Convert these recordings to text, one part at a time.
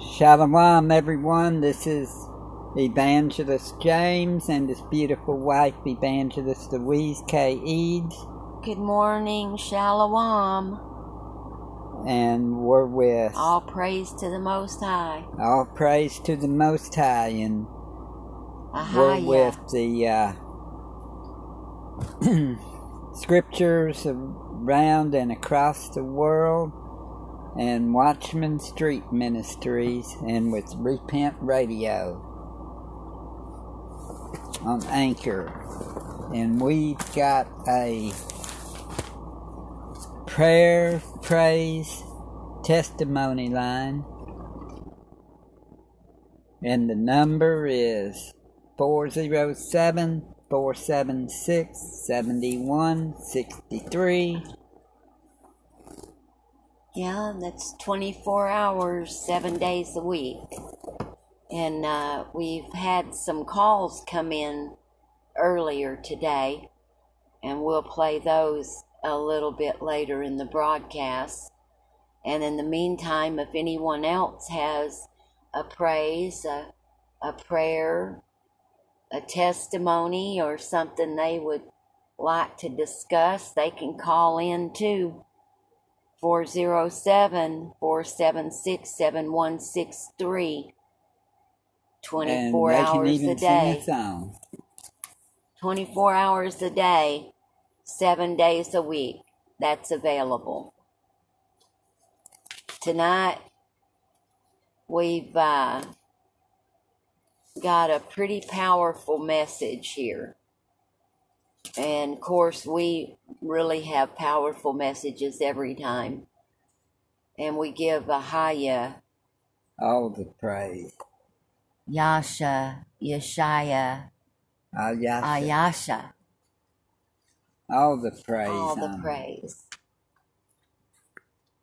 Shalom, everyone. This is Evangelist James and his beautiful wife, Evangelist Louise K. Eads. Good morning, Shalom. And we're with All praise to the Most High. All Praise to the Most High. And we're with the uh, scriptures around and across the world and Watchman Street Ministries and with Repent Radio on Anchor. And we've got a prayer, praise, testimony line. And the number is 407 476 7163. Yeah, that's 24 hours, seven days a week. And uh, we've had some calls come in earlier today, and we'll play those a little bit later in the broadcast. And in the meantime, if anyone else has a praise, a, a prayer, a testimony, or something they would like to discuss, they can call in too. 407 476 7163. 24 and hours a day. sing a 24 hours a day, seven days a week. That's available. Tonight, we've uh, got a pretty powerful message here. And of course, we really have powerful messages every time. And we give a haya, All the praise. Yasha, Yeshaya, Ayasha. Ayasha, All the praise. all the it. praise.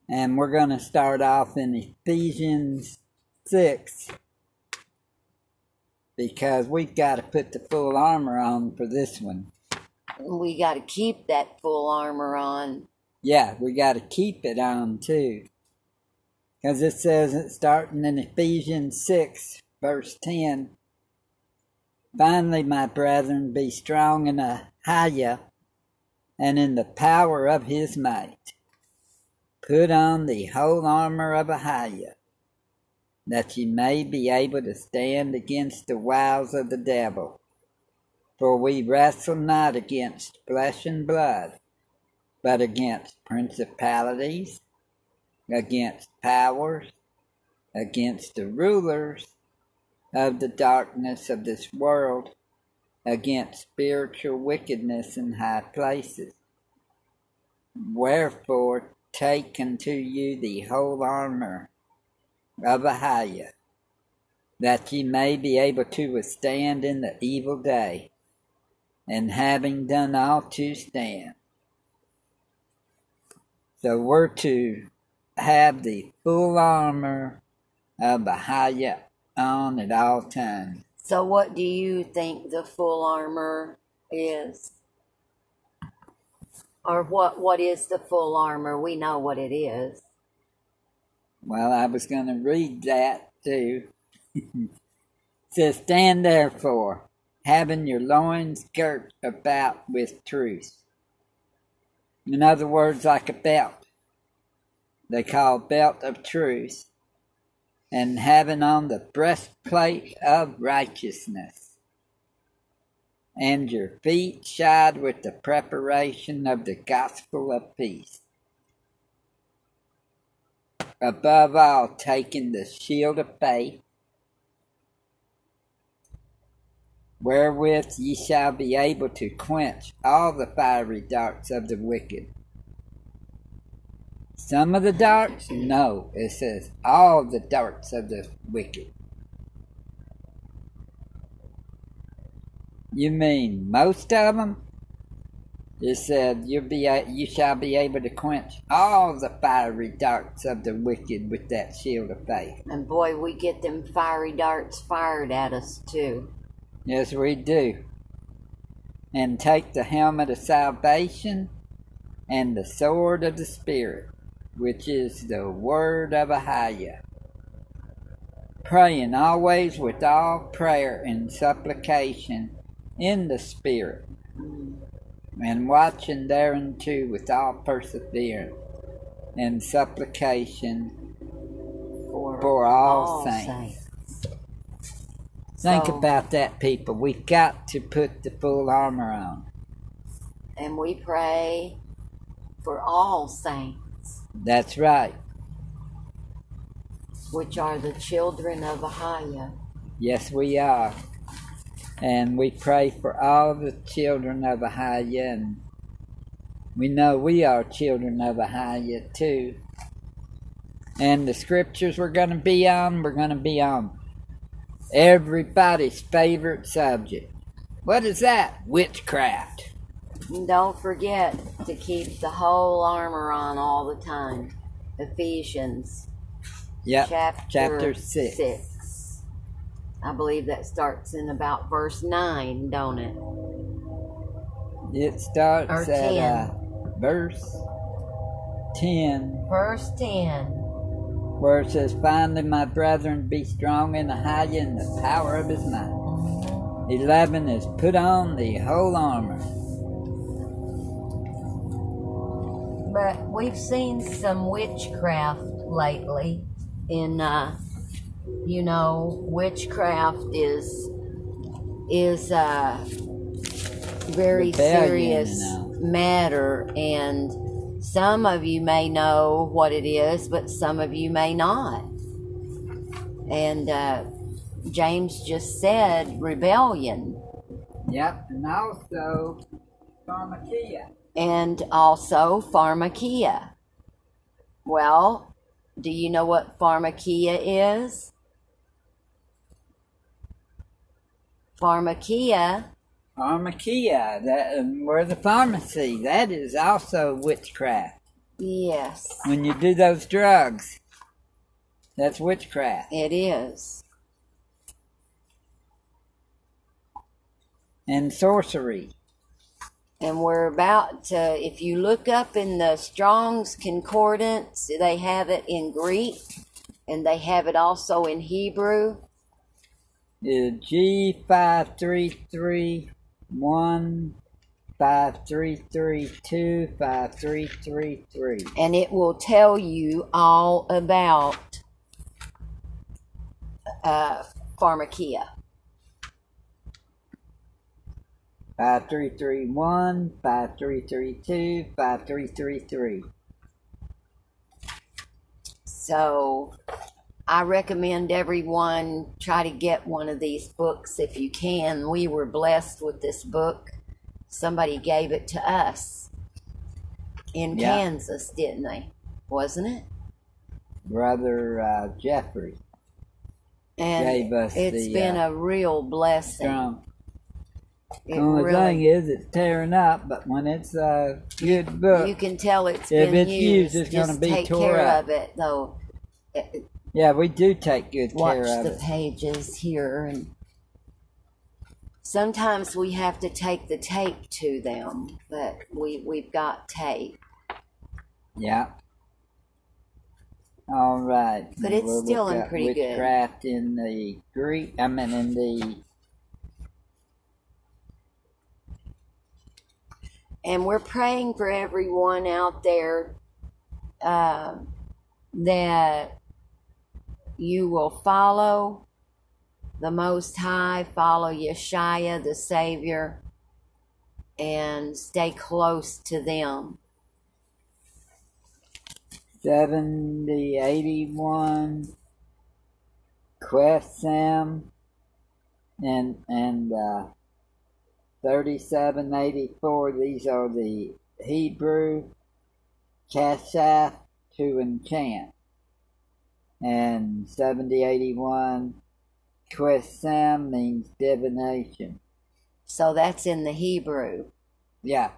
And we're going to start off in Ephesians 6 because we've got to put the full armor on for this one. We got to keep that full armor on. Yeah, we got to keep it on too. Because it says, it starting in Ephesians 6, verse 10 Finally, my brethren, be strong in Ahiah and in the power of his might. Put on the whole armor of Ahiah, that ye may be able to stand against the wiles of the devil. For we wrestle not against flesh and blood, but against principalities, against powers, against the rulers of the darkness of this world, against spiritual wickedness in high places. Wherefore, take unto you the whole armor of Ahiah, that ye may be able to withstand in the evil day, and having done all to stand. So we're to have the full armor of Ahiah on at all times. So, what do you think the full armor is? Or what, what is the full armor? We know what it is. Well, I was going to read that too. it says, Stand therefore, having your loins girt about with truth. In other words, like a belt. They call belt of truth. And having on the breastplate of righteousness. And your feet shod with the preparation of the gospel of peace above all, taking the shield of faith, wherewith ye shall be able to quench all the fiery darts of the wicked. Some of the darts? No, it says all the darts of the wicked. You mean most of them? It said, You'll be, you shall be able to quench all the fiery darts of the wicked with that shield of faith. And boy, we get them fiery darts fired at us too. Yes, we do. And take the helmet of salvation and the sword of the Spirit, which is the word of Ahiah, praying always with all prayer and supplication in the Spirit, and watching thereunto with all perseverance and supplication For, for all, saints. Think So- about that, people. We've got to put the full armor on. And we pray for all saints, That's right. which are the children of Ahiah. Yes, we are. And we pray for all the children of Ahiah, and we know we are children of Ahiah too. And the scriptures we're going to be on, we're going to be on everybody's favorite subject. What is that? Witchcraft. And don't forget to keep the whole armor on all the time. Ephesians Yep. chapter, chapter six. six. I believe that starts in about verse 9, don't it? It starts Or at 10. uh, verse 10. Verse 10. Where it says, Finally, my brethren, be strong in the high in the power of his might. 11 is put on the whole armor. But we've seen some witchcraft lately. In uh, you know, witchcraft is is a very Rebellion, serious you know. matter, and some of you may know what it is, but some of you may not. And uh, James just said rebellion. Yep, and also pharmakia. and also pharmakia. Well, do you know what pharmakia is? Pharmakia, Pharmakia, that um, where the pharmacy, that is also witchcraft. Yes. When you do those drugs, that's witchcraft. It is. And sorcery. And we're about to, if you look up in the Strong's Concordance, they have it in Greek and they have it also in Hebrew. G533 one five three three two five three three three. and it will tell you all about uh, pharmakia. Five three three one five three three two five three three three. So I recommend everyone try to get one of these books if you can. We were blessed with this book. Somebody gave it to us in Yeah. Kansas, didn't they? Wasn't it? Brother uh, Jeffrey And Gave us it's the, been uh, a real blessing. Strong. It The only really- thing is it's tearing up, but when it's a good book, you can tell it's If been it's used. used, it's gonna Just be take tore care up. of it, though. It- yeah, we do take good watch care of the it. pages here and sometimes we have to take the tape to them but we we've got tape Yeah. All right. But it's We'll still in pretty good. witchcraft in the Greek. I mean, in the and we're praying for everyone out there um, that you will follow the most high follow yeshua the savior and stay close to them 70, 81, Quest Sam, and and uh, 37, 84. These are the Hebrew Kashaf to enchant. And 70, 81, means divination. so that's in the hebrew Yeah.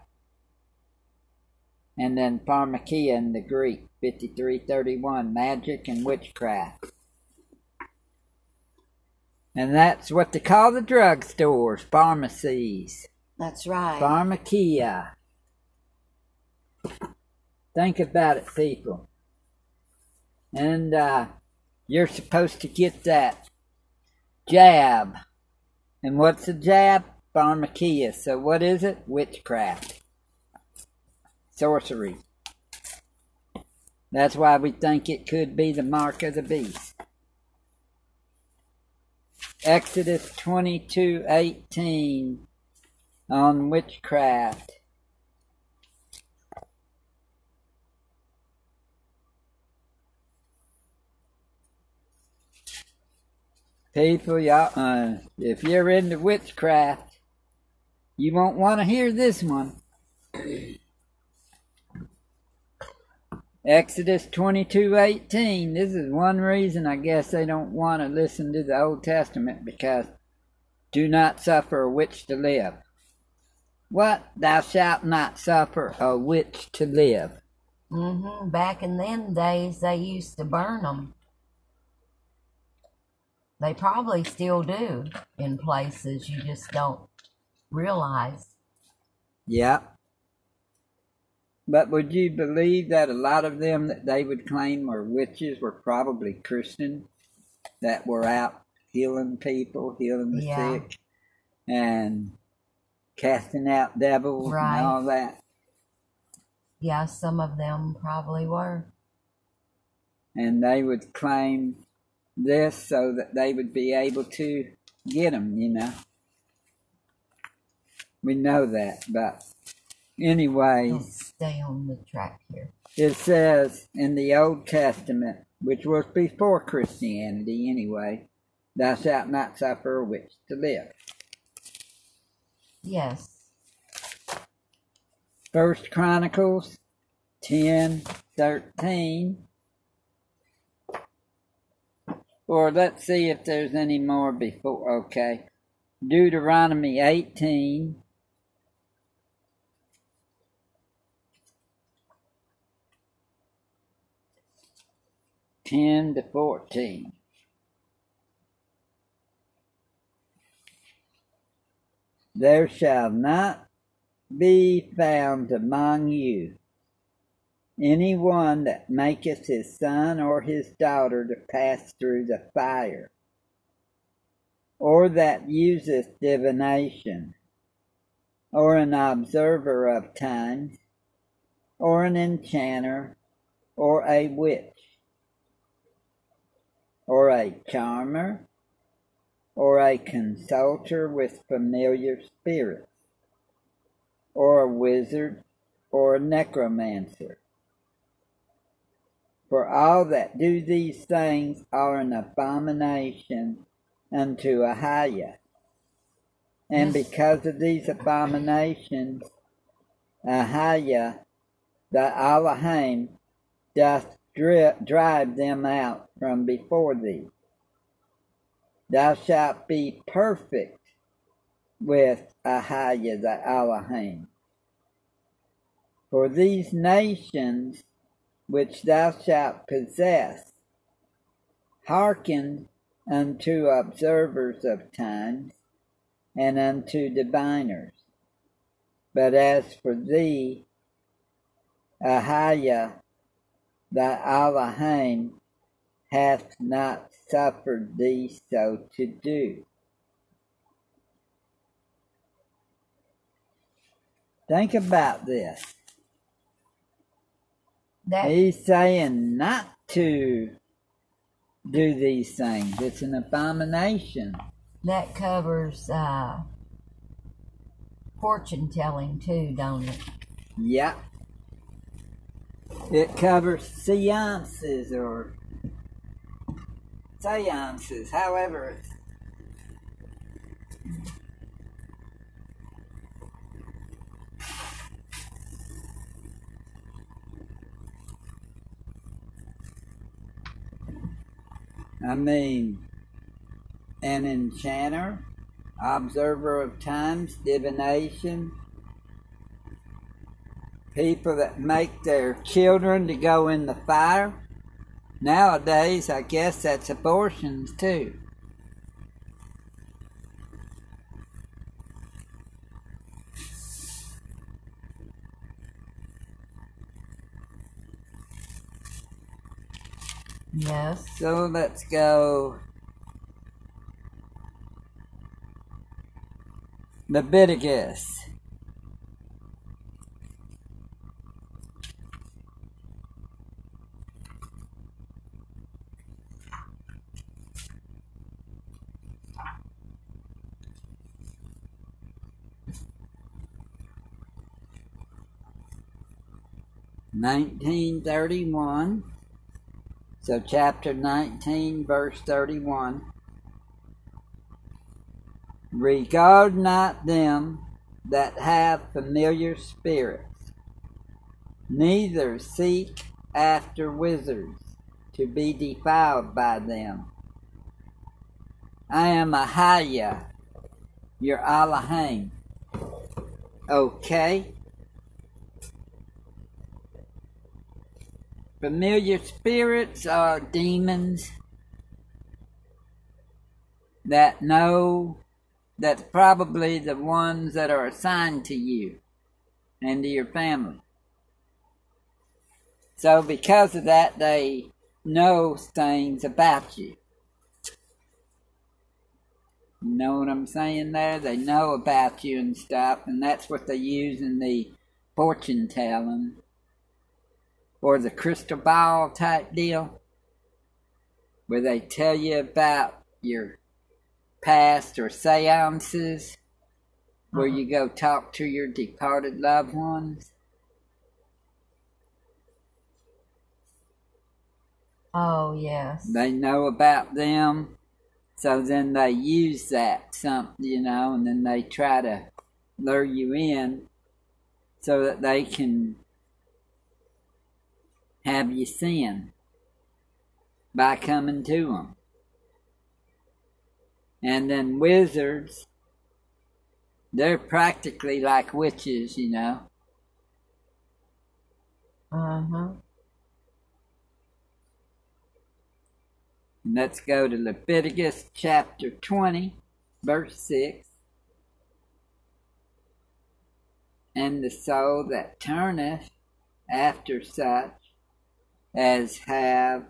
And then pharmakia in the Greek, 5331, magic and witchcraft. And that's what they call the drugstores, pharmacies. that's right Pharmakia. Think about it, people. And uh, you're supposed to get that jab. And what's a jab? Pharmakia. So what is it? Witchcraft. Sorcery. That's why we think it could be the mark of the beast. Exodus 22:18 on witchcraft. People, y'all, uh, if you're into witchcraft, you won't want to hear this one. Exodus 22:18. This is one reason I guess they don't want to listen to the Old Testament because do not suffer a witch to live. What? Thou shalt not suffer a witch to live. Mm hmm Back in them days, they used to burn them. They probably still do in places you just don't realize. Yeah. But would you believe that a lot of them that they would claim were witches were probably Christian that were out healing people, healing the Yeah. sick, and casting out devils Right. and all that? Yeah, some of them probably were. And they would claim this so that they would be able to get them, you know. We know that, but anyway. Let's stay on the track here. It says in the Old Testament, which was before Christianity anyway, thou shalt not suffer a witch to live. Yes. First Chronicles ten thirteen. Or let's see if there's any more before. Okay. Deuteronomy 18. Ten to fourteen. There shall not be found among you any one that maketh his son or his daughter to pass through the fire, or that useth divination, or an observer of times, or an enchanter, or a witch, or a charmer, or a consulter with familiar spirits, or a wizard, or a necromancer. For all that do these things are an abomination unto Ahiah. And because of these abominations, Ahiah, the Elohim, doth dri- drive them out from before thee. Thou shalt be perfect with Ahiah the Elohim. For these nations which thou shalt possess Hearken unto observers of times and unto diviners. But as for thee, Ahiah, thy Elohim, hath not suffered thee so to do. Think about this. That He's saying not to do these things. It's an abomination. that covers uh, fortune telling too, don't it? Yep. It covers seances or seances, however I mean, an enchanter, observer of times, divination, people that make their children to go in the fire. Nowadays, I guess that's abortions too. Yes. So let's go. Leviticus. Nineteen thirty one. So, chapter 19, verse 31 Regard not them that have familiar spirits, neither seek after wizards to be defiled by them. I am Ahaya, your Elohim. Okay? Familiar spirits are demons that know that's probably the ones that are assigned to you and to your family. So, because of that, they know things about you. You know what I'm saying there? They know about you and stuff, and that's what they use in the fortune telling or the crystal ball type deal, where they tell you about your past or seances, where Uh-huh. you go talk to your departed loved ones. Oh, yes. They know about them, so then they use that some, you know, and then they try to lure you in so that they can have you sinned by coming to them. And then wizards, they're practically like witches, you know. Uh huh. Let's go to Leviticus chapter 20, verse 6. And the soul that turneth after such as have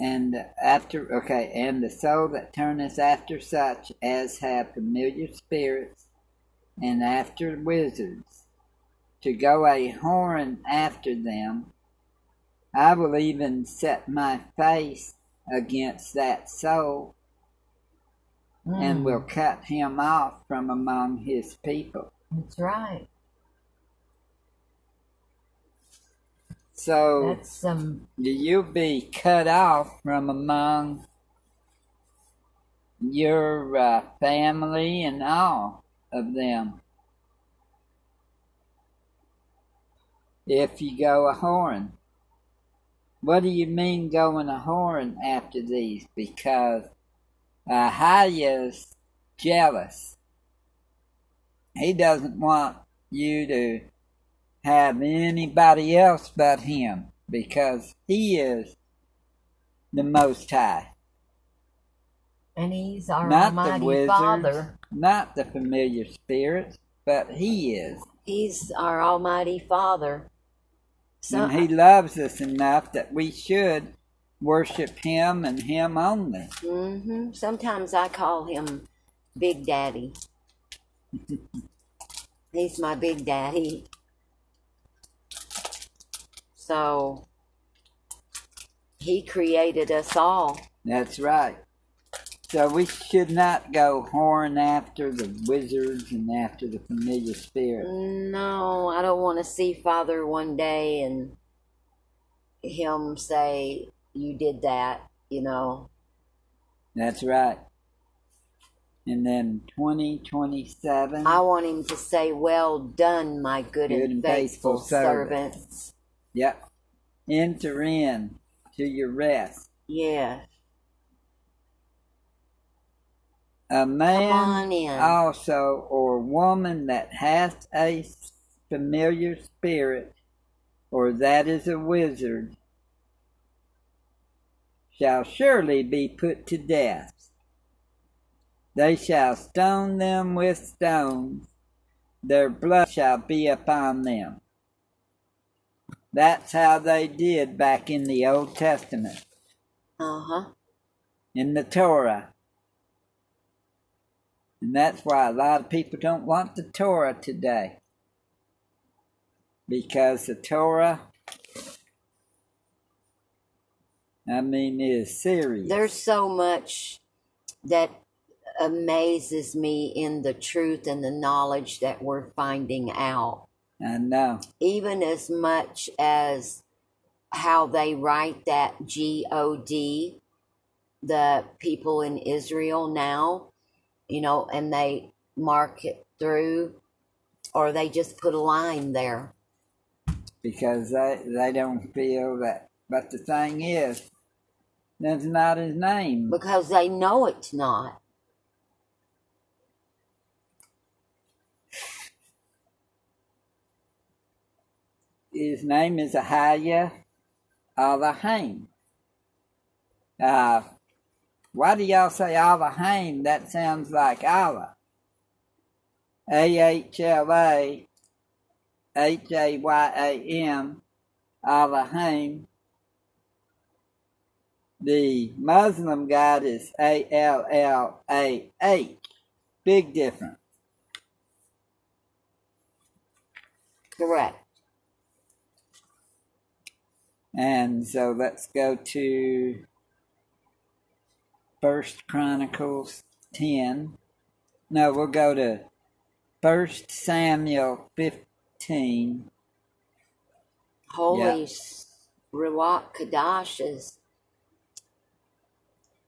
and after okay and the soul that turneth after such as have familiar spirits and after wizards to go a horn after them i will even set my face against that soul and Mm, will cut him off from among his people That's right. so That's some. you'll be cut off from among your uh, family and all of them if you go a horn. What do you mean going a horn after these? Because Uh, Ahaya's jealous. He doesn't want you to have anybody else but him because he is the Most High, And he's our not the Almighty wizards, Father. not the familiar spirits, but he is. He's our Almighty Father. So, and he loves us enough that we should worship him and him only. hmm sometimes I call him Big Daddy. He's my Big Daddy. So, he created us all. That's right. So we should not go horn after the wizards and after the familiar spirits. No, I don't want to see Father one day and him say, You did that, you know. That's right. And then 2027. I want him to say, Well done, my good, Good and and faithful, faithful servant." servants. Yep. Enter in to your rest. Yeah. A man also or woman that hath a familiar spirit, or that is a wizard, shall surely be put to death. They shall stone them with stones, their blood shall be upon them. That's how they did back in the Old Testament, Uh huh. in the Torah. And that's why a lot of people don't want the Torah today. Because the Torah, I mean, is serious. There's so much that amazes me in the truth and the knowledge that we're finding out. I know. Even as much as how they write that G O D, the people in Israel now, you know, and they mark it through, or they just put a line there. Because they, they don't feel that. But the thing is, that's not his name. because they know it's not. His name is Ahaya Alahim. Uh, why do y'all say Alahim? That sounds like Allah. A H L A H A Y A M Alahim. The Muslim God is A L L A H. Big difference. Correct. And so let's go to First Chronicles 10. No, we'll go to First Samuel 15. Holy S Ruach Kadash is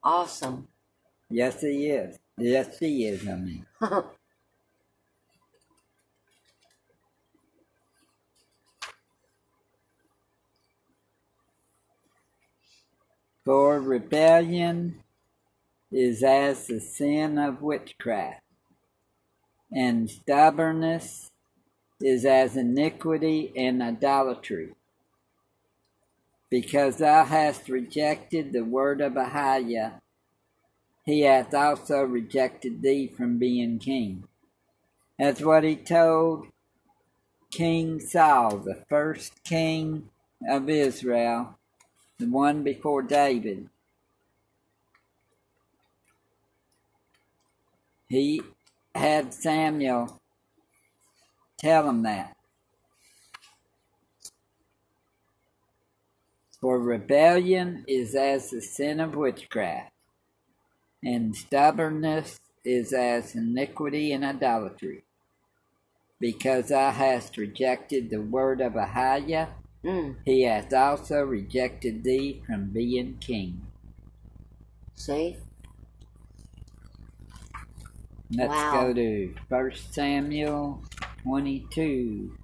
awesome. Yes, he is. Yes, he is, I mean. For rebellion is as the sin of witchcraft, and stubbornness is as iniquity and idolatry. Because thou hast rejected the word of Ahiah, he hath also rejected thee from being king. That's what he told King Saul, the first king of Israel, the one before David. He had Samuel tell him that. For rebellion is as the sin of witchcraft, and stubbornness is as iniquity and idolatry. Because thou hast rejected the word of Ahiah, Mm, he hath also rejected thee from being king. see? Let's Wow. go to First Samuel 22.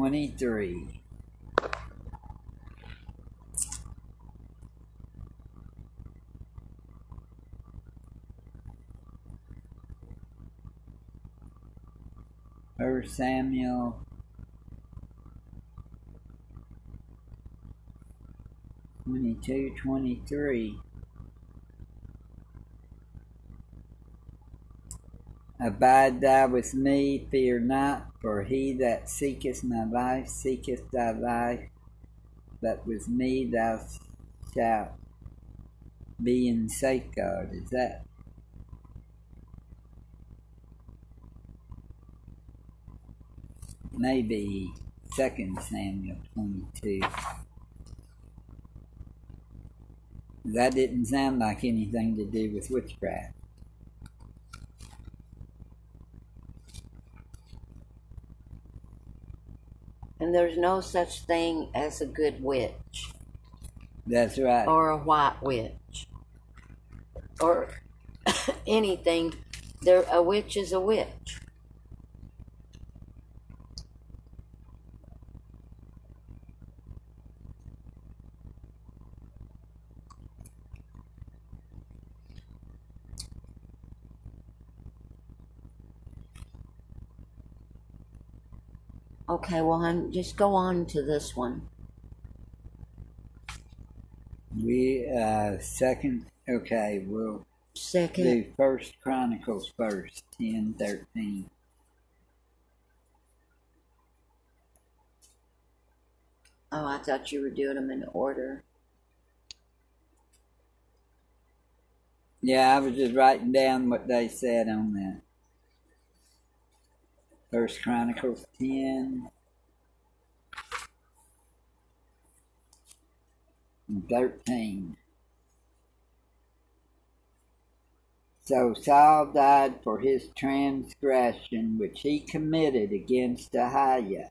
Twenty-three. First Samuel twenty-two, twenty-three. Abide thou with me, fear not, for he that seeketh my life seeketh thy life, but with me thou shalt be in safeguard. Is that maybe Second Samuel twenty-two? That didn't sound like anything to do with witchcraft. And there's no such thing as a good witch That's right. or a white witch or anything. There, a witch is a witch. Okay, well, I'm just go on to this one. We uh second okay, we'll Second. do first Chronicles first, ten thirteen. Oh, I thought you were doing them in order. Yeah, I was just writing down what they said on that. First Chronicles ten. And thirteen. So Saul died for his transgression which he committed against Ahiah,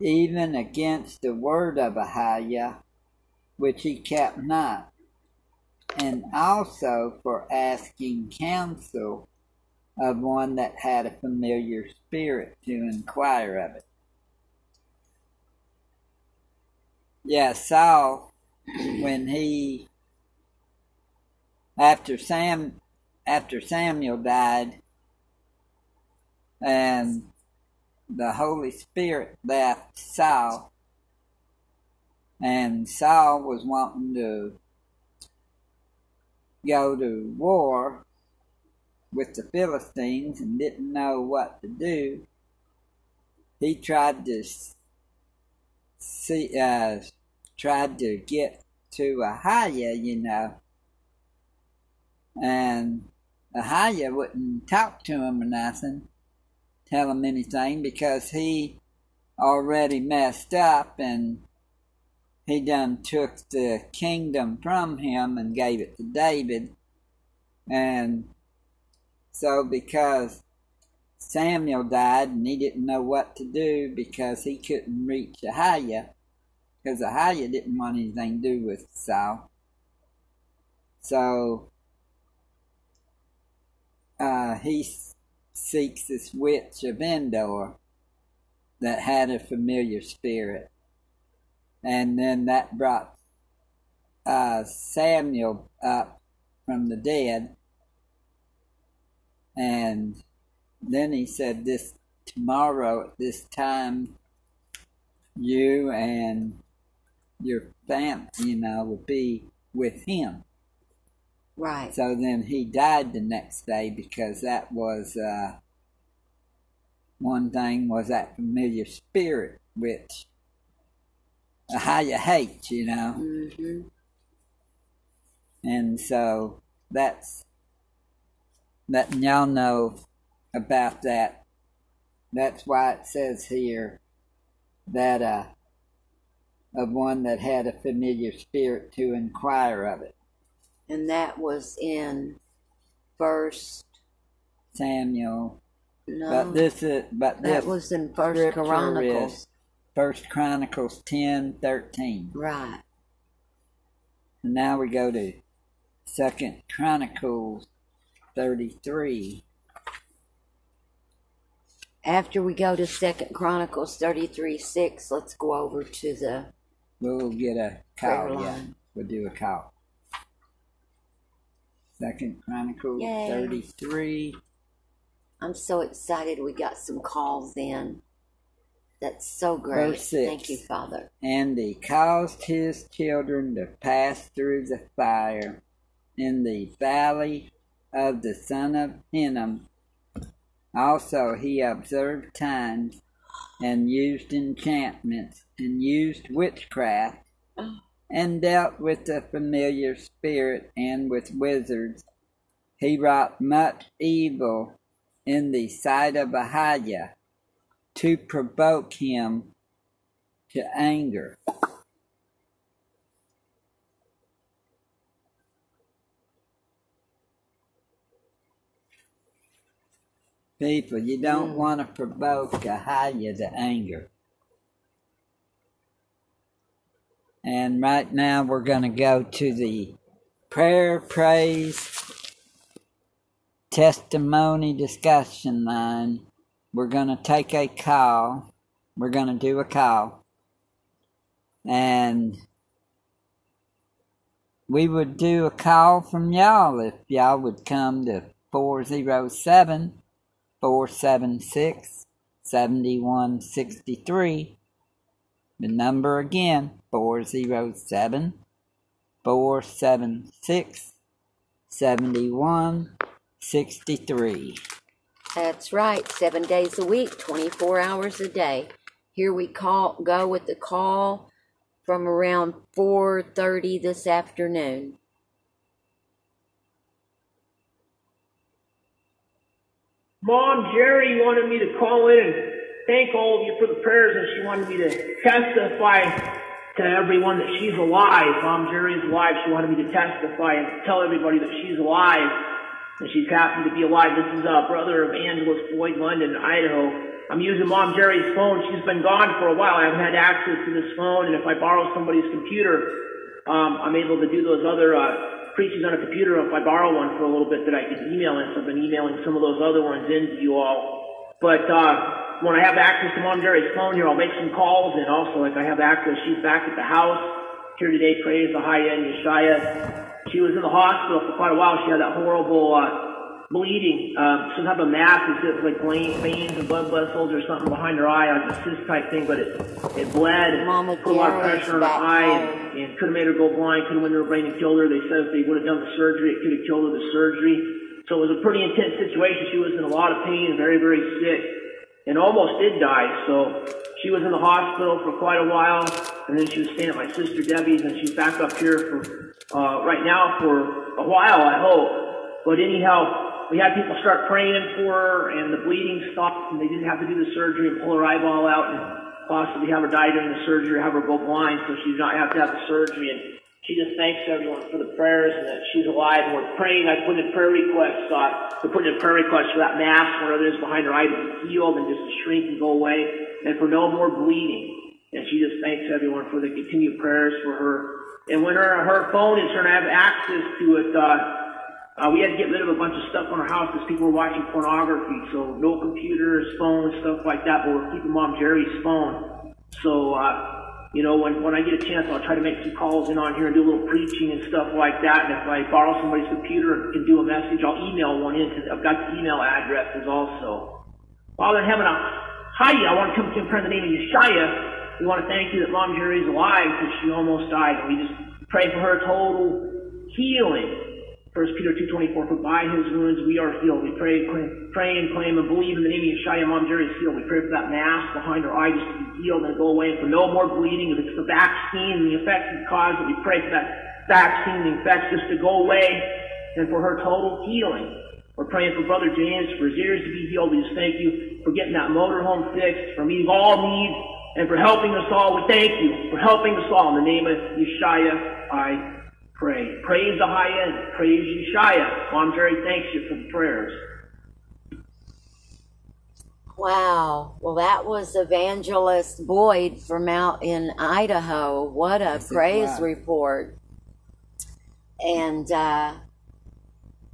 even against the word of Ahiah, which he kept not, and also for asking counsel of one that had a familiar spirit to inquire of it. Yeah, Saul, when he after Sam after Samuel died and the Holy Spirit left Saul and Saul was wanting to go to war with the Philistines and didn't know what to do. He tried to see, uh, tried to get to Ahiah, you know, and Ahiah wouldn't talk to him or nothing, tell him anything because he already messed up and he done took the kingdom from him and gave it to David. And so because Samuel died and he didn't know what to do because he couldn't reach Ahiah, because Ahiah didn't want anything to do with Saul. So uh, he seeks this witch of Endor that had a familiar spirit. And then that brought uh, Samuel up from the dead. And then he said, This tomorrow at this time, you and your family, you know, will be with him. Right. So then he died the next day because that was uh, one thing was that familiar spirit which how you hate, you know. hmm And so that's letting y'all know about that. That's why it says here that uh, of one that had a familiar spirit to inquire of it. And that was in First. Samuel. No, But this is but that was in First Chronicles. First Chronicles ten thirteen. Right. And now we go to Second Chronicles thirty three. After we go to Second Chronicles thirty-three six, let's go over to the We'll get a call, yeah. We'll do a call. Second Chronicles Yay. thirty three. I'm so excited we got some calls in. That's so great. Thank you, Father. And he caused his children to pass through the fire in the valley of the son of Hinnom. Also, he observed times and used enchantments and used witchcraft oh. and dealt with the familiar spirit and with wizards. He wrought much evil in the sight of Ahiah to provoke him to anger. People, you don't Mm. want to provoke Ahiah to anger. And right now we're going to go to the prayer, praise, testimony discussion line. We're going to take a call. We're going to do a call. And we would do a call from y'all if y'all would come to 407 476 7163. The number again 407 476 7163. That's right, seven days a week, 24 hours a day. Here we call go with the call from around 4:30 this afternoon. Mom, Jerry wanted me to call in and thank all of you for the prayers, and she wanted me to testify to everyone that she's alive. Mom, Jerry is alive. She wanted me to testify and tell everybody that she's alive, and she's happy to be alive. This is uh, brother of Angeles Floyd London, Idaho. I'm using Mom Jerry's phone. She's been gone for a while. I haven't had access to this phone, and if I borrow somebody's computer, um, I'm able to do those other uh, preaches on a computer if I borrow one for a little bit that I can email in. So I've been emailing some of those other ones in to you all. But uh, when I have access to Mom Jerry's phone here, I'll make some calls. And also, if I have access, she's back at the house here today. Praise the high end Yeshaya. She was in the hospital for quite a while. She had that horrible uh, bleeding, um, some type of mass, it's like veins and blood vessels or something behind her eye, like a cyst type thing, but it it bled, Mama put a lot of pressure on her eye, and, and could have made her go blind, could have went to her brain and killed her. They said if they would have done the surgery, it could have killed her the surgery. So it was a pretty intense situation. She was in a lot of pain, very, very sick, and almost did die. So she was in the hospital for quite a while, and then she was staying at my sister Debbie's, and she's back up here for uh, right now for a while, I hope. But anyhow, we had people start praying for her, and the bleeding stopped, and they didn't have to do the surgery and pull her eyeball out and possibly have her die during the surgery or have her go blind, so she did not have to have the surgery. And she just thanks everyone for the prayers and that she's alive. And we're praying. I put in prayer requests. Uh, we're putting in prayer requests for that mass, whatever it is behind her eye, to be healed and just to shrink and go away, and for no more bleeding. And she just thanks everyone for the continued prayers for her. And when her her phone is turned, I have access to it. Uh, uh, we had to get rid of a bunch of stuff on our house because people were watching pornography. So no computers, phones, stuff like that. But we're keeping Mom Jerry's phone. So, uh, you know, when, when I get a chance, I'll try to make some calls in on here and do a little preaching and stuff like that. And if I borrow somebody's computer and can do a message, I'll email one in because I've got the email addresses also. Father in heaven, I hi, I want to come to you in the name of Yeshaya. We want to thank you that Mom Jerry's alive because she almost died. And we just pray for her total healing 1 Peter 2.24, for by his wounds we are healed. We pray, pray and claim and believe in the name of Yeshua Mom Jerry is healed. We pray for that mass behind her eye just to be healed and go away and for no more bleeding. If it's the vaccine and the effects it caused, we pray for that vaccine, the effects just to go away and for her total healing. We're praying for Brother James, for his ears to be healed. We just thank you for getting that motorhome fixed, for meeting all needs, and for helping us all. We thank you for helping us all. In the name of Yeshua, I pray. Praise the high end. Praise Yeshaya. Mom Jerry thanks you for the prayers. Wow. Well, that was Evangelist Boyd from out in Idaho. What a That's praise report. And uh,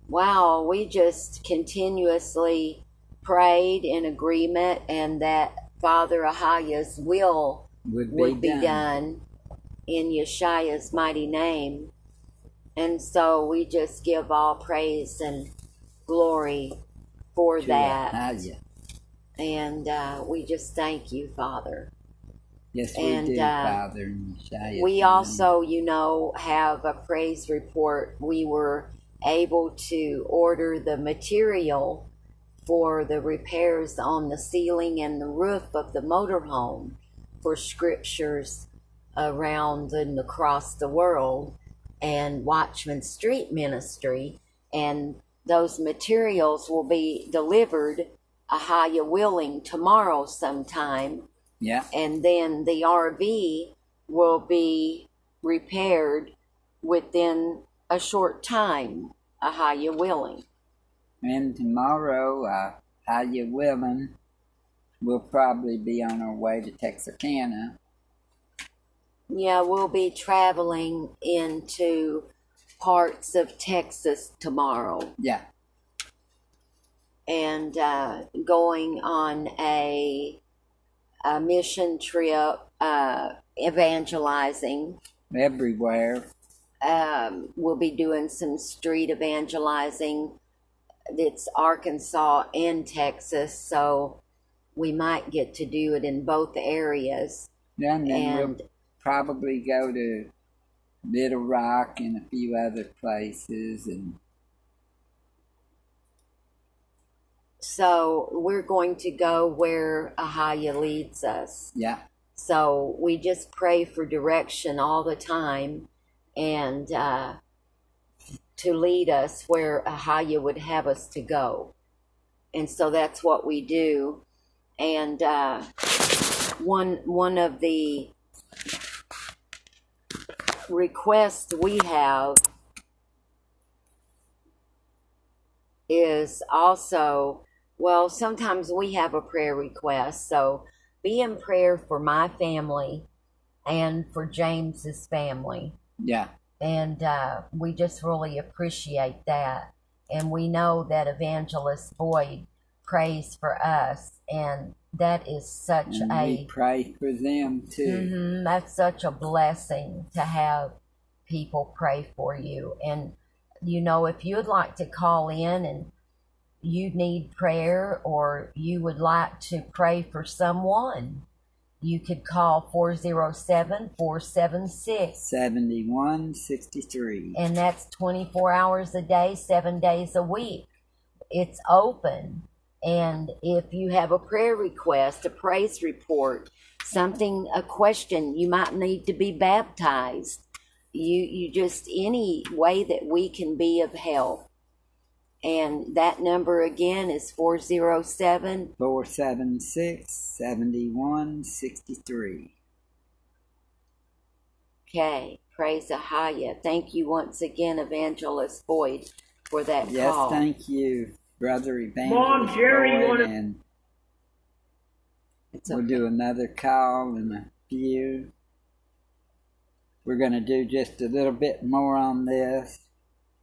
wow, we just continuously prayed in agreement and that Father Ahaya's will would be, would be done. done in Yeshua's mighty name. And so we just give all praise and glory for that. And uh, we just thank you, Father. Yes, we and, do, uh, Father. We also, you know, have a praise report. We were able to order the material for the repairs on the ceiling and the roof of the motorhome for scriptures around and across the world and Watchman Street Ministry, and those materials will be delivered Ahaya willing tomorrow sometime. Yeah. And then the RV will be repaired within a short time, Ahaya willing. And tomorrow, uh, Ahaya willing, we'll probably be on our way to Texarkana yeah, we'll be traveling into parts of Texas tomorrow. Yeah. And uh, going on a, a mission trip, uh, evangelizing. Everywhere. Um, we'll be doing some street evangelizing. It's Arkansas and Texas, so we might get to do it in both areas Yeah, and then And- we'll probably go to Little Rock and a few other places, and So we're going to go where Ahaya leads us. yeah, So we just pray for direction all the time and uh, to lead us where Ahaya would have us to go. And so that's what we do. And uh, one one of the requests we have is also well sometimes we have a prayer request. So be in prayer for my family and for james's family. Yeah, and uh, we just really appreciate that. And we know that evangelist boyd prays for us. And that is such and a we pray for them too. hmm That's such a blessing to have people pray for you. And, you know, if you'd like to call in and you need prayer or you would like to pray for someone, you could call 407 476. Seventy-one, sixty-three. And that's 24 hours a day, seven days a week. It's open. And if you have a prayer request, a praise report, something, a question, you might need to be baptized. You, you just, any way that we can be of help. And that number again is 407 Four seven six seventy-one sixty-three. Okay, praise Ahaya. Thank you once again, Evangelist Boyd, for that Yes, call. thank you, brother Evangelist. Mom, Jerry, you Boyd, wanna- and It's we'll okay. do another call in a few. We're gonna do just a little bit more on this,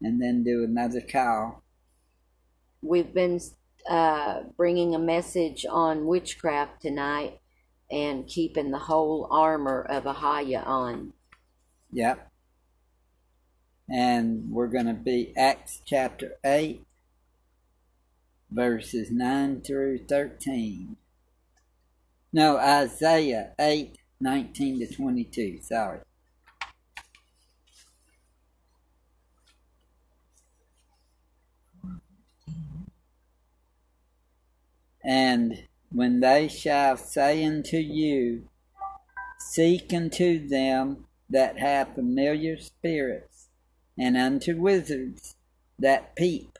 and then do another call. We've been uh, bringing a message on witchcraft tonight and keeping the whole armor of Ahaya on. Yep. And we're going to be Acts chapter 8, verses 9 through 13. No, Isaiah 8, 19 to 22. Sorry. And when they shall say unto you, Seek unto them that have familiar spirits, and unto wizards that peep,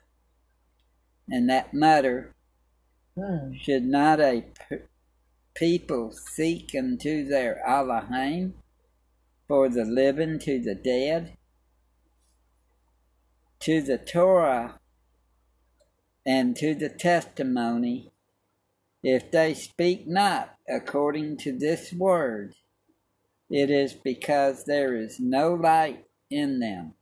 and that matter. Hmm. should not a p- people seek unto their Elohim for the living to the dead? To the Torah and to the testimony, if they speak not according to this word, it is because there is no light in them,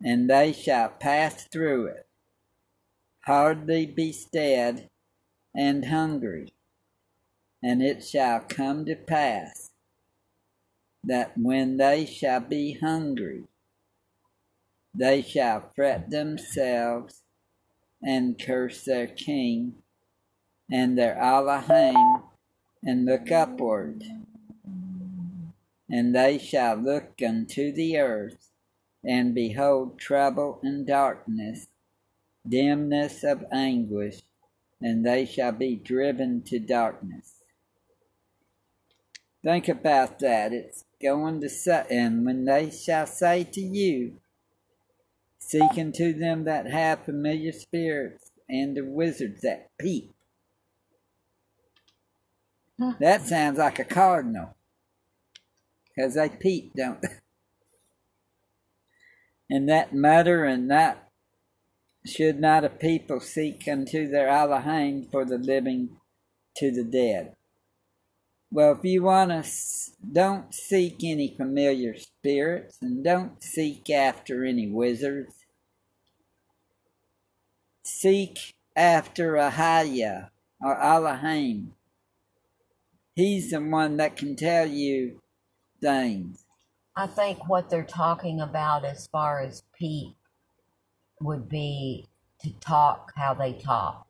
and they shall pass through it, hardly be stead and hungry. And it shall come to pass that when they shall be hungry, they shall fret themselves and curse their king and their Elohim and look upward. And they shall look unto the earth and behold trouble and darkness, dimness of anguish, and they shall be driven to darkness. Think about that. It's going to say, and when they shall say to you, Seek unto them that have familiar spirits and the wizards that peep. Huh. That sounds like a cardinal. Because they peep, don't they? And that mutter and that should not a people seek unto their Elohim for the living to the dead. Well, if you want to, don't seek any familiar spirits and don't seek after any wizards. Seek after Ahaya or Elohim. He's the one that can tell you things. I think what they're talking about as far as Pete would be to talk how they talk,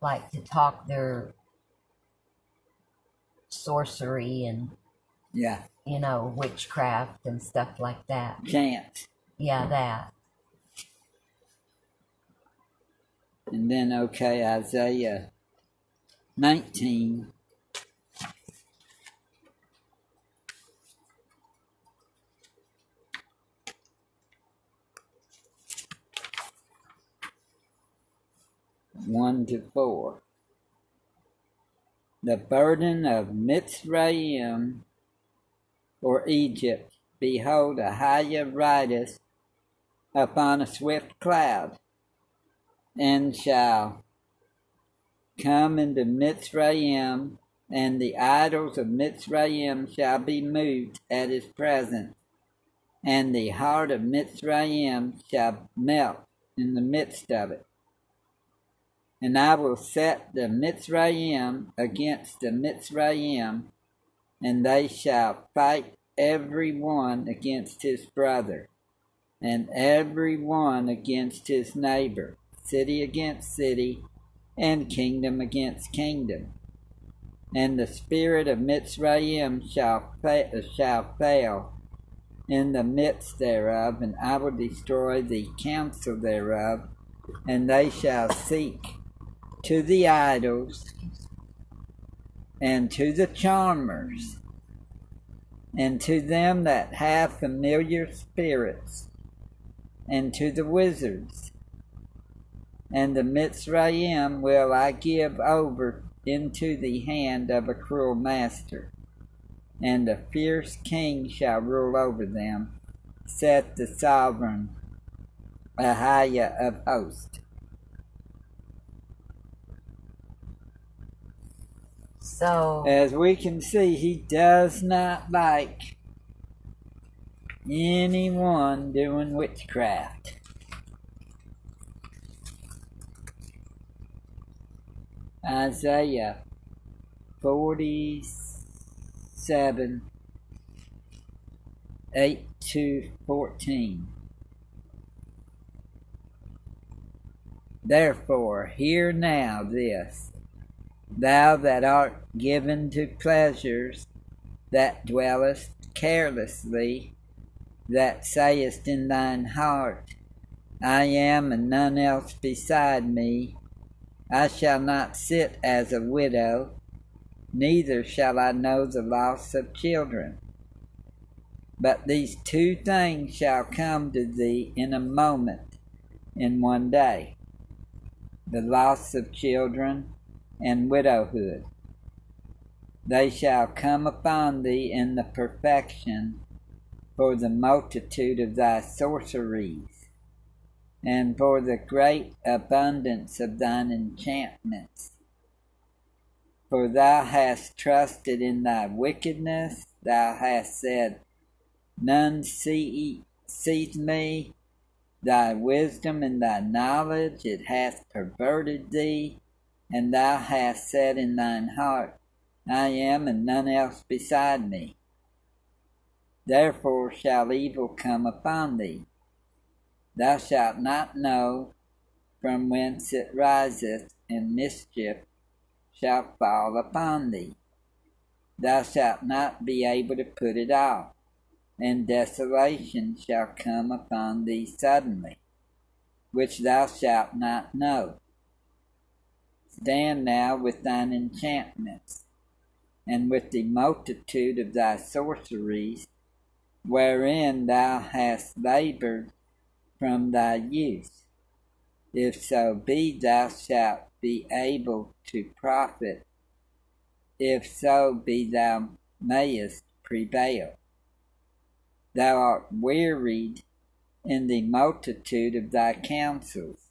like to talk their sorcery and yeah, you know, witchcraft and stuff like that. Chant. Yeah, that. And then okay, Isaiah nineteen 1 to 4. The burden of Mitzrayim or Egypt. Behold, Ahaya rideth upon a swift cloud, and shall come into Mitzrayim, and the idols of Mitzrayim shall be moved at his presence, and the heart of Mitzrayim shall melt in the midst of it. And I will set the Mitzrayim against the Mitzrayim, and they shall fight every one against his brother, and every one against his neighbor city against city, and kingdom against kingdom. And the spirit of Mitzrayim shall, fa- shall fail in the midst thereof, and I will destroy the counsel thereof, and they shall seek to the idols and to the charmers and to them that have familiar spirits and to the wizards and the Mitzrayim will I give over into the hand of a cruel master, and a fierce king shall rule over them, saith the sovereign Ahaya of hosts. So As we can see, he does not like anyone doing witchcraft. Isaiah 47 8 to 14. Therefore, hear now this, thou that art given to pleasures, that dwellest carelessly, that sayest in thine heart, I am and none else beside me I shall not sit as a widow, neither shall I know the loss of children. But these two things shall come to thee in a moment, in one day the loss of children and widowhood. They shall come upon thee in the perfection for the multitude of thy sorceries and for the great abundance of thine enchantments. For thou hast trusted in thy wickedness, thou hast said, None see, sees me, thy wisdom and thy knowledge, it hath perverted thee, and thou hast said in thine heart, I am and none else beside me. Therefore shall evil come upon thee Thou shalt not know from whence it riseth, and mischief shall fall upon thee. Thou shalt not be able to put it off, and desolation shall come upon thee suddenly, which thou shalt not know. Stand now with thine enchantments, and with the multitude of thy sorceries, wherein thou hast labored from thy youth. If so be thou shalt be able to profit, if so be thou mayest prevail. Thou art wearied in the multitude of thy counsels.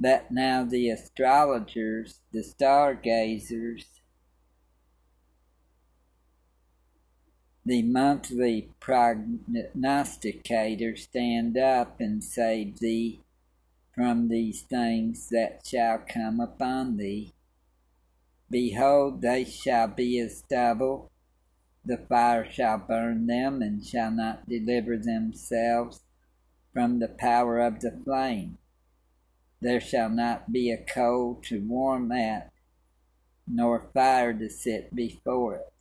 Let now the astrologers, the stargazers, the monthly prognosticators stand up and save thee from these things that shall come upon thee. Behold, they shall be as stubble, the fire shall burn them, and shall not deliver themselves from the power of the flame. There shall not be a coal to warm at, nor fire to sit before it.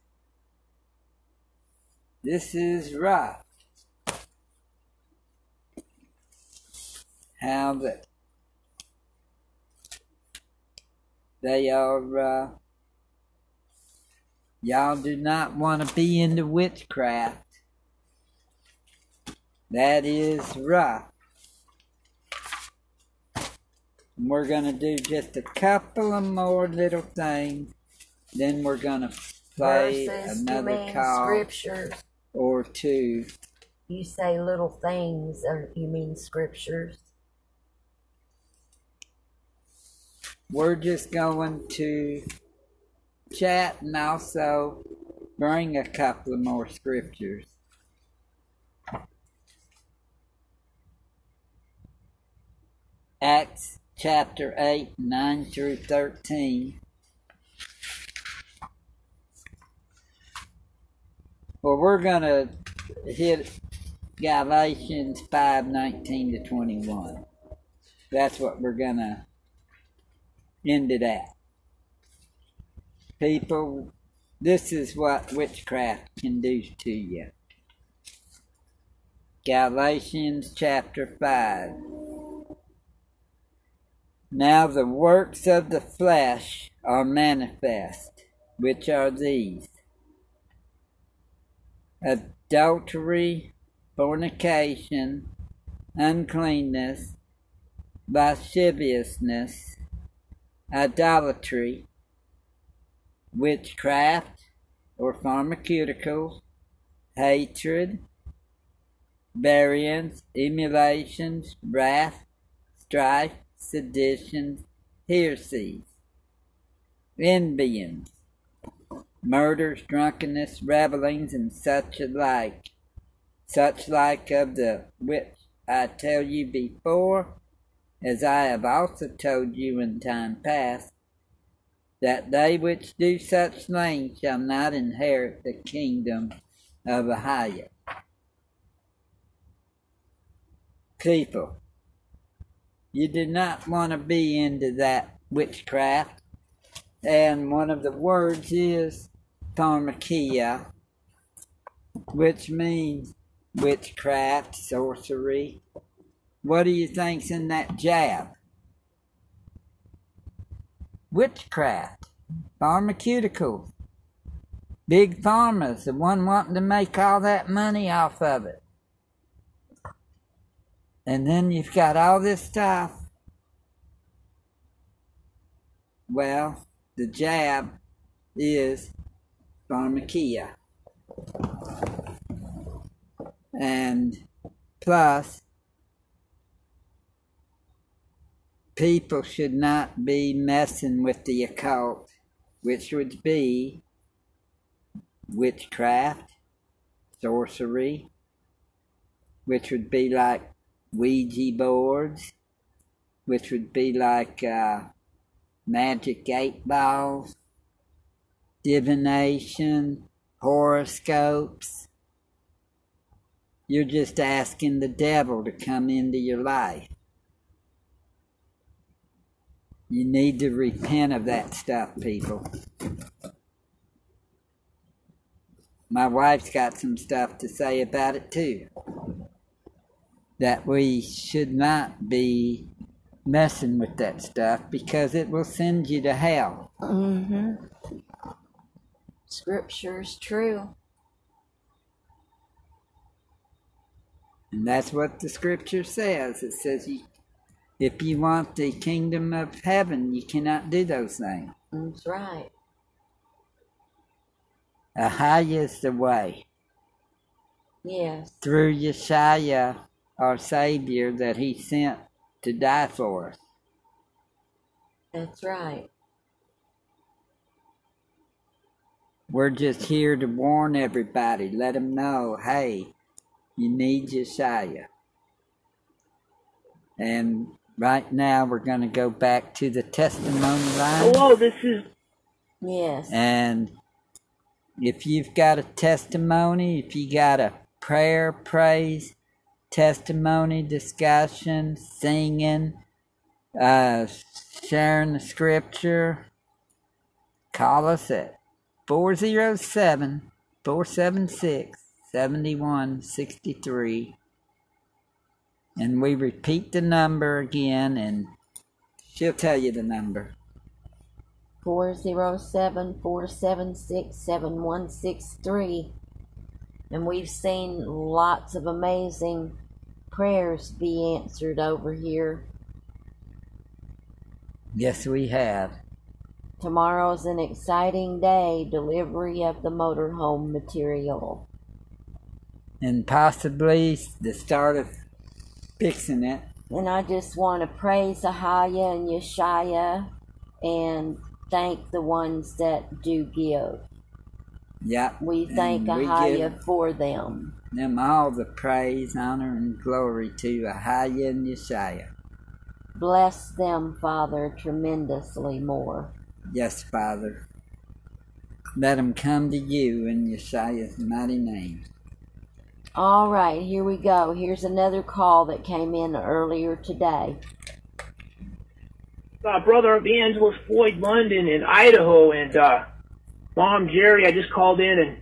This is rough. How that they are, uh, y'all do not want to be into witchcraft. That is rough. And we're going to do just a couple of more little things. Then we're going to play Verses, another call scriptures. or two. You say little things, or you mean scriptures? We're just going to chat and also bring a couple of more scriptures. Acts chapter 8, 9 through 13. Well, we're going to hit Galatians 5, 19 to 21. That's what we're going to end it at. People, this is what witchcraft can do to you. Galatians chapter 5. Now the works of the flesh are manifest, which are these. Adultery, fornication, uncleanness, lasciviousness, idolatry, witchcraft or pharmaceuticals, hatred, variance, emulations, wrath, strife, seditions, heresies, envyings, murders, drunkenness, revelings, and such like, such like of the which I tell you before, as I have also told you in time past, that they which do such things shall not inherit the kingdom of Ahaya. People, you do not want to be into that witchcraft. And one of the words is pharmakia, which means witchcraft, sorcery. What do you think's in that jab? Witchcraft, pharmaceuticals, big pharmas, the one wanting to make all that money off of it. And then you've got all this stuff. Well, the jab is pharmakia. And plus, people should not be messing with the occult, which would be witchcraft, sorcery, which would be like Ouija boards, which would be like uh, magic eight balls, divination, horoscopes. You're just asking the devil to come into your life. You need to repent of that stuff, people. My wife's got some stuff to say about it too. That we should not be messing with that stuff because it will send you to hell. Mm-hmm. Scripture's true. And that's what the scripture says. It says you, if you want the kingdom of heaven, you cannot do those things. That's right. Ahaya is the way. Yes. Through Yeshua, our Savior, that He sent to die for us. That's right. We're just here to warn everybody, let them know, hey, you need Yeshua. And right now we're going to go back to the testimony line. Hello, this is Yes. And if you've got a testimony, if you got a prayer, praise, testimony, discussion, singing, uh, sharing the scripture, call us at 407 476 7163. And we repeat the number again, and she'll tell you the number. 407 476 7163. And we've seen lots of amazing prayers be answered over here. Yes, we have. Tomorrow's an exciting day delivery of the motorhome material. And possibly the start of fixing it. And I just want to praise Ahaya and Yeshaya and thank the ones that do give. Yep. We thank and Ahaya for them. them all the praise, honor, and glory to Ahaya and Yeshaya. Bless them, Father, tremendously more. Yes, Father. Let them come to you in Yeshua's mighty name. All right, here we go. Here's another call that came in earlier today. uh, brother evangelist Boyd London in Idaho and uh, Mom Jerry. I just called in and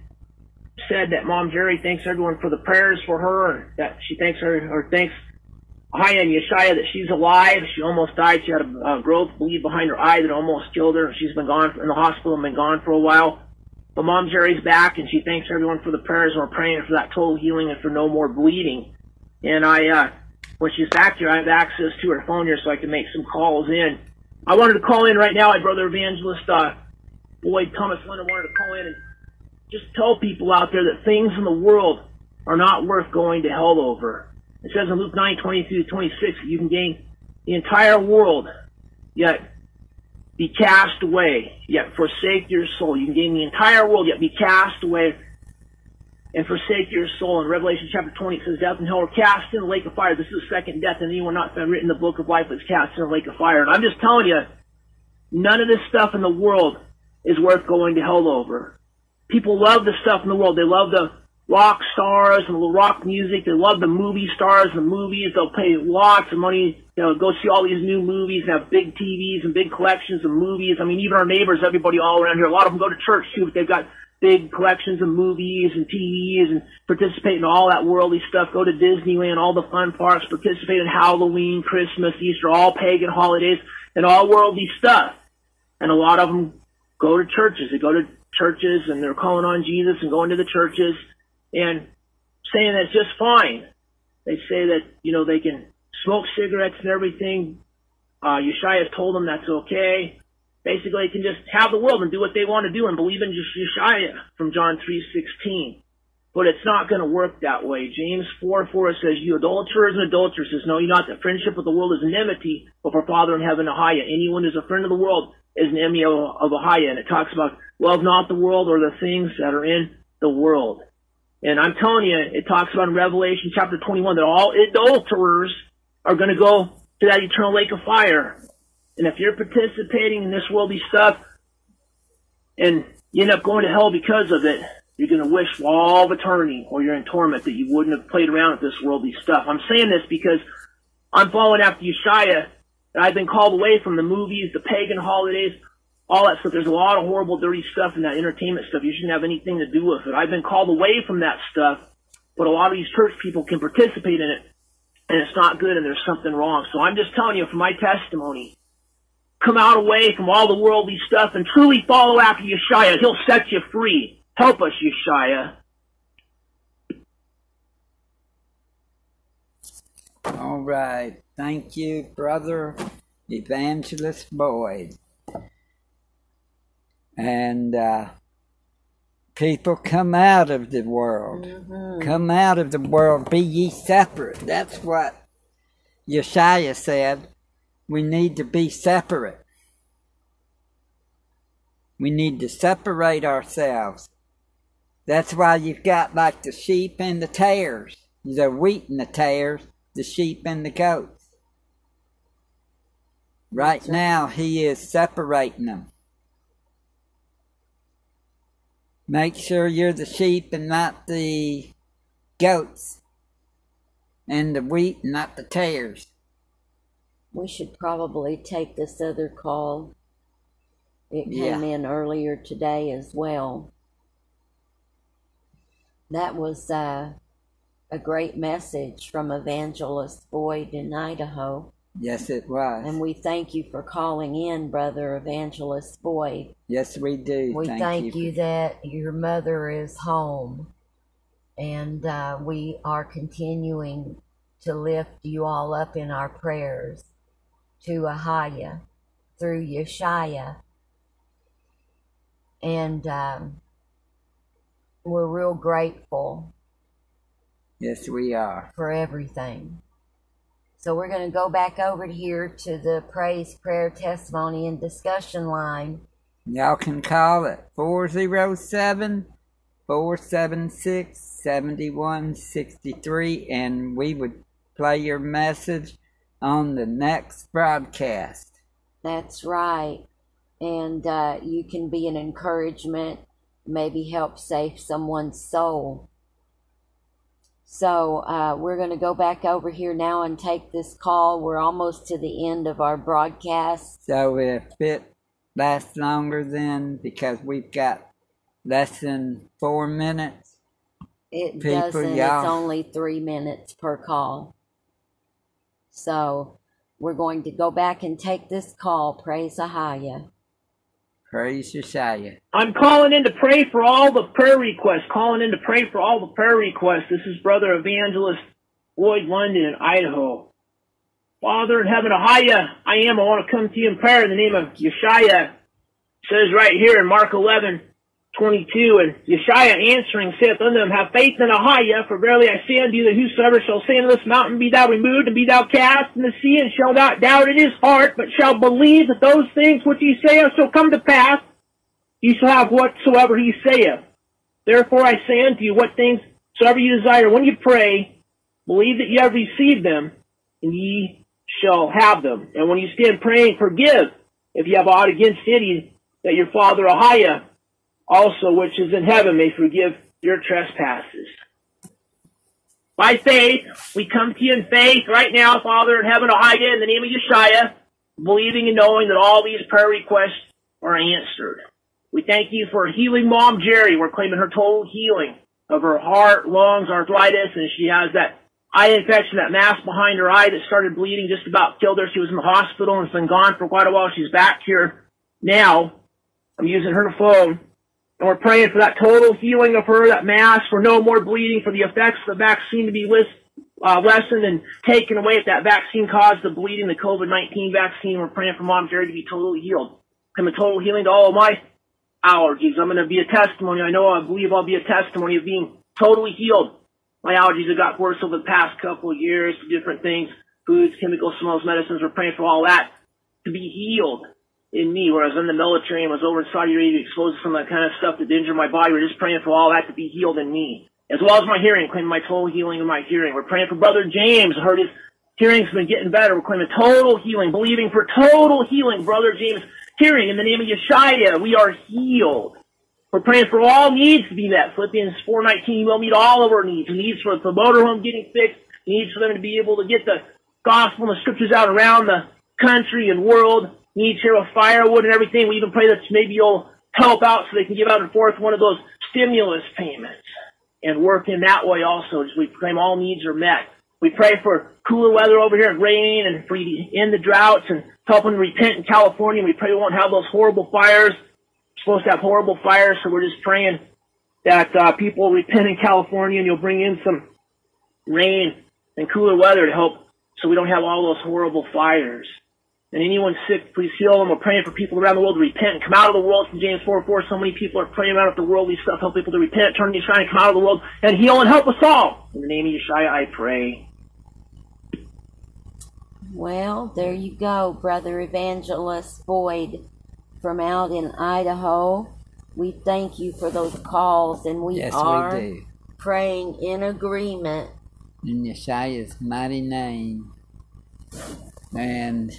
said that Mom Jerry thanks everyone for the prayers for her and that she thanks her or thanks Haya and Yeshaya that she's alive. She almost died. She had a, a growth bleed behind her eye that almost killed her. She's been gone in the hospital and been gone for a while. But Mom Jerry's back and she thanks everyone for the prayers and we're praying for that total healing and for no more bleeding. And I, uh, when she's back here, I have access to her phone here so I can make some calls in. I wanted to call in right now. My brother evangelist, uh, Boyd Thomas London wanted to call in and just tell people out there that things in the world are not worth going to hell over. It says in Luke 9, 22 to 26, you can gain the entire world, yet be cast away, yet forsake your soul. You can gain the entire world, yet be cast away and forsake your soul. In Revelation chapter 20, it says, Death and hell are cast in the lake of fire. This is the second death, and anyone not found written in the book of life is cast in the lake of fire. And I'm just telling you, none of this stuff in the world is worth going to hell over. People love the stuff in the world. They love the rock stars and the rock music. They love the movie stars and the movies. They'll pay lots of money, you know, go see all these new movies and have big TVs and big collections of movies. I mean, even our neighbors, everybody all around here, a lot of them go to church too, but they've got big collections of movies and TVs and participate in all that worldly stuff. Go to Disneyland, all the fun parks, participate in Halloween, Christmas, Easter, all pagan holidays and all worldly stuff. And a lot of them go to churches. They go to churches and they're calling on Jesus and going to the churches and saying that's just fine. They say that, you know, they can smoke cigarettes and everything. Uh, Yeshua told them that's okay. Basically, they can just have the world and do what they want to do and believe in Yeshua from John 3.16. But it's not going to work that way. James 4, 4 says, You adulterers and adulteresses, know you not that friendship with the world is enmity, but for Father in heaven, Ahaya. Anyone who's a friend of the world is an enemy of, Ahaya. And it talks about, love not the world or the things that are in the world. And I'm telling you, it talks about in Revelation chapter 21 that all adulterers are going to go to that eternal lake of fire. And if you're participating in this worldly stuff and you end up going to hell because of it, you're going to wish for all of eternity or you're in torment that you wouldn't have played around with this worldly stuff. I'm saying this because I'm following after Yeshua and I've been called away from the movies, the pagan holidays, all that stuff. There's a lot of horrible, dirty stuff in that entertainment stuff. You shouldn't have anything to do with it. I've been called away from that stuff, but a lot of these church people can participate in it, and it's not good, and there's something wrong. So I'm just telling you from my testimony, come out away from all the worldly stuff and truly follow after Yeshua. He'll set you free. Help us, Yeshua. All right. Thank you, Brother Evangelist Boyd. And uh, people come out of the world. Come out of the world. Be ye separate. That's what Yeshua said. We need to be separate. We need to separate ourselves. That's why you've got like the sheep and the tares. The wheat and the tares, the sheep and the goats. Right now, he is separating them. Make sure you're the sheep and not the goats, and the wheat and not the tares. We should probably take this other call. It came Yeah. in earlier today as well. That was uh, a great message from Evangelist Boyd in Idaho. Yes, it was. And we thank you for calling in, Brother Evangelist Boyd. yes, we do. We thank, thank, you. you, that your mother is home. And uh, we are continuing to lift you all up in our prayers to Ahaya through Yeshaya. And um, we're real grateful Yes, we are. for everything. So we're going to go back over here to the praise, prayer, testimony, and discussion line. Y'all can call it 407 476 7163 and we would play your message on the next broadcast. That's right. And uh, you can be an encouragement, maybe help save someone's soul. So uh, we're going to go back over here now and take this call. We're almost to the end of our broadcast. So if it lasts longer then because we've got less than four minutes, It People, doesn't, yeah. it's only three minutes per call. So we're going to go back and take this call. Praise Ahaya. Praise Yeshua. I'm calling in to pray for all the prayer requests. Calling in to pray for all the prayer requests. This is Brother Evangelist Boyd London in Idaho. Father in heaven, Ahaya, I am. I want to come to you in prayer in the name of Yeshaya. It says right here in Mark 11, 22, and Yeshaya answering saith unto them, Have faith in Ahaya, for verily I say unto you that whosoever shall say unto this mountain, Be thou removed, and be thou cast in the sea, and shall not doubt in his heart, but shall believe that those things which he saith shall come to pass, he shall have whatsoever he saith. Therefore I say unto you, what things soever you desire, when you pray, believe that ye have received them, and ye shall have them. And when you stand praying, forgive if you have aught against any, that your Father Ahaya also which is in heaven may forgive your trespasses. By faith, we come to you in faith right now, Father in heaven, Ahaya, in the name of Yeshua, believing and knowing that all these prayer requests are answered. We thank you for healing Mom Jerry. We're claiming her total healing of her heart, lungs, arthritis, and she has that eye infection, that mass behind her eye that started bleeding, just about killed her. She was in the hospital and has been gone for quite a while. She's back here now. I'm using her phone. And we're praying for that total healing of her, that mass, for no more bleeding, for the effects of the vaccine to be list, uh, lessened and taken away if that vaccine caused the bleeding, the COVID-19 vaccine. We're praying for Mom Jerry to be totally healed. Come a total healing to all of my allergies. I'm going to be a testimony. I know, I believe I'll be a testimony of being totally healed. My allergies have got worse over the past couple of years, different things, foods, chemicals, smells, medicines. We're praying for all that to be healed in me. Whereas in the military and was over in Saudi Arabia exposed to some of that kind of stuff that injured my body. We're just praying for all that to be healed in me. As well as my hearing, claiming my total healing in my hearing. We're praying for Brother James. I heard his hearing's been getting better. We're claiming total healing, believing for total healing. Brother James hearing in the name of Yeshua. We are healed. We're praying for all needs to be met. Philippians 4.19 will meet all of our needs. Needs for the motorhome getting fixed. Needs for them to be able to get the gospel and the scriptures out around the country and world. Needs here with firewood and everything. We even pray that maybe you'll help out so they can give out and forth one of those stimulus payments and work in that way also. As we claim all needs are met. We pray for cooler weather over here and rain and for end the droughts and help them repent in California. We pray we won't have those horrible fires. We're supposed to have horrible fires, so we're just praying that uh, people repent in California and you'll bring in some rain and cooler weather to help so we don't have all those horrible fires. And anyone sick, please heal them. We're praying for people around the world to repent and come out of the world. From James 4 4, so many people are praying out of the worldly stuff. Help people to repent, turn to Yeshua, and come out of the world and heal and help us all. In the name of Yeshua, I pray. Well, there you go, Brother Evangelist Boyd from out in Idaho. We thank you for those calls, and we Yes, are we praying in agreement. In Yeshua's mighty name. And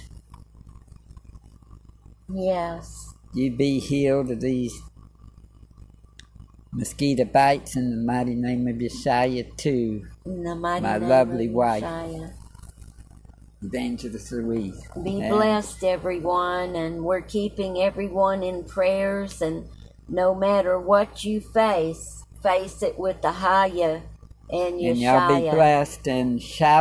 Yes. you be healed of these mosquito bites in the mighty name of Yeshua too. In the mighty My name lovely of wife. Yeshua. Evangelist Louise. Be blessed, everyone, and we're keeping everyone in prayers. And no matter what you face, face it with the Haya and And y'all be blessed and shalom.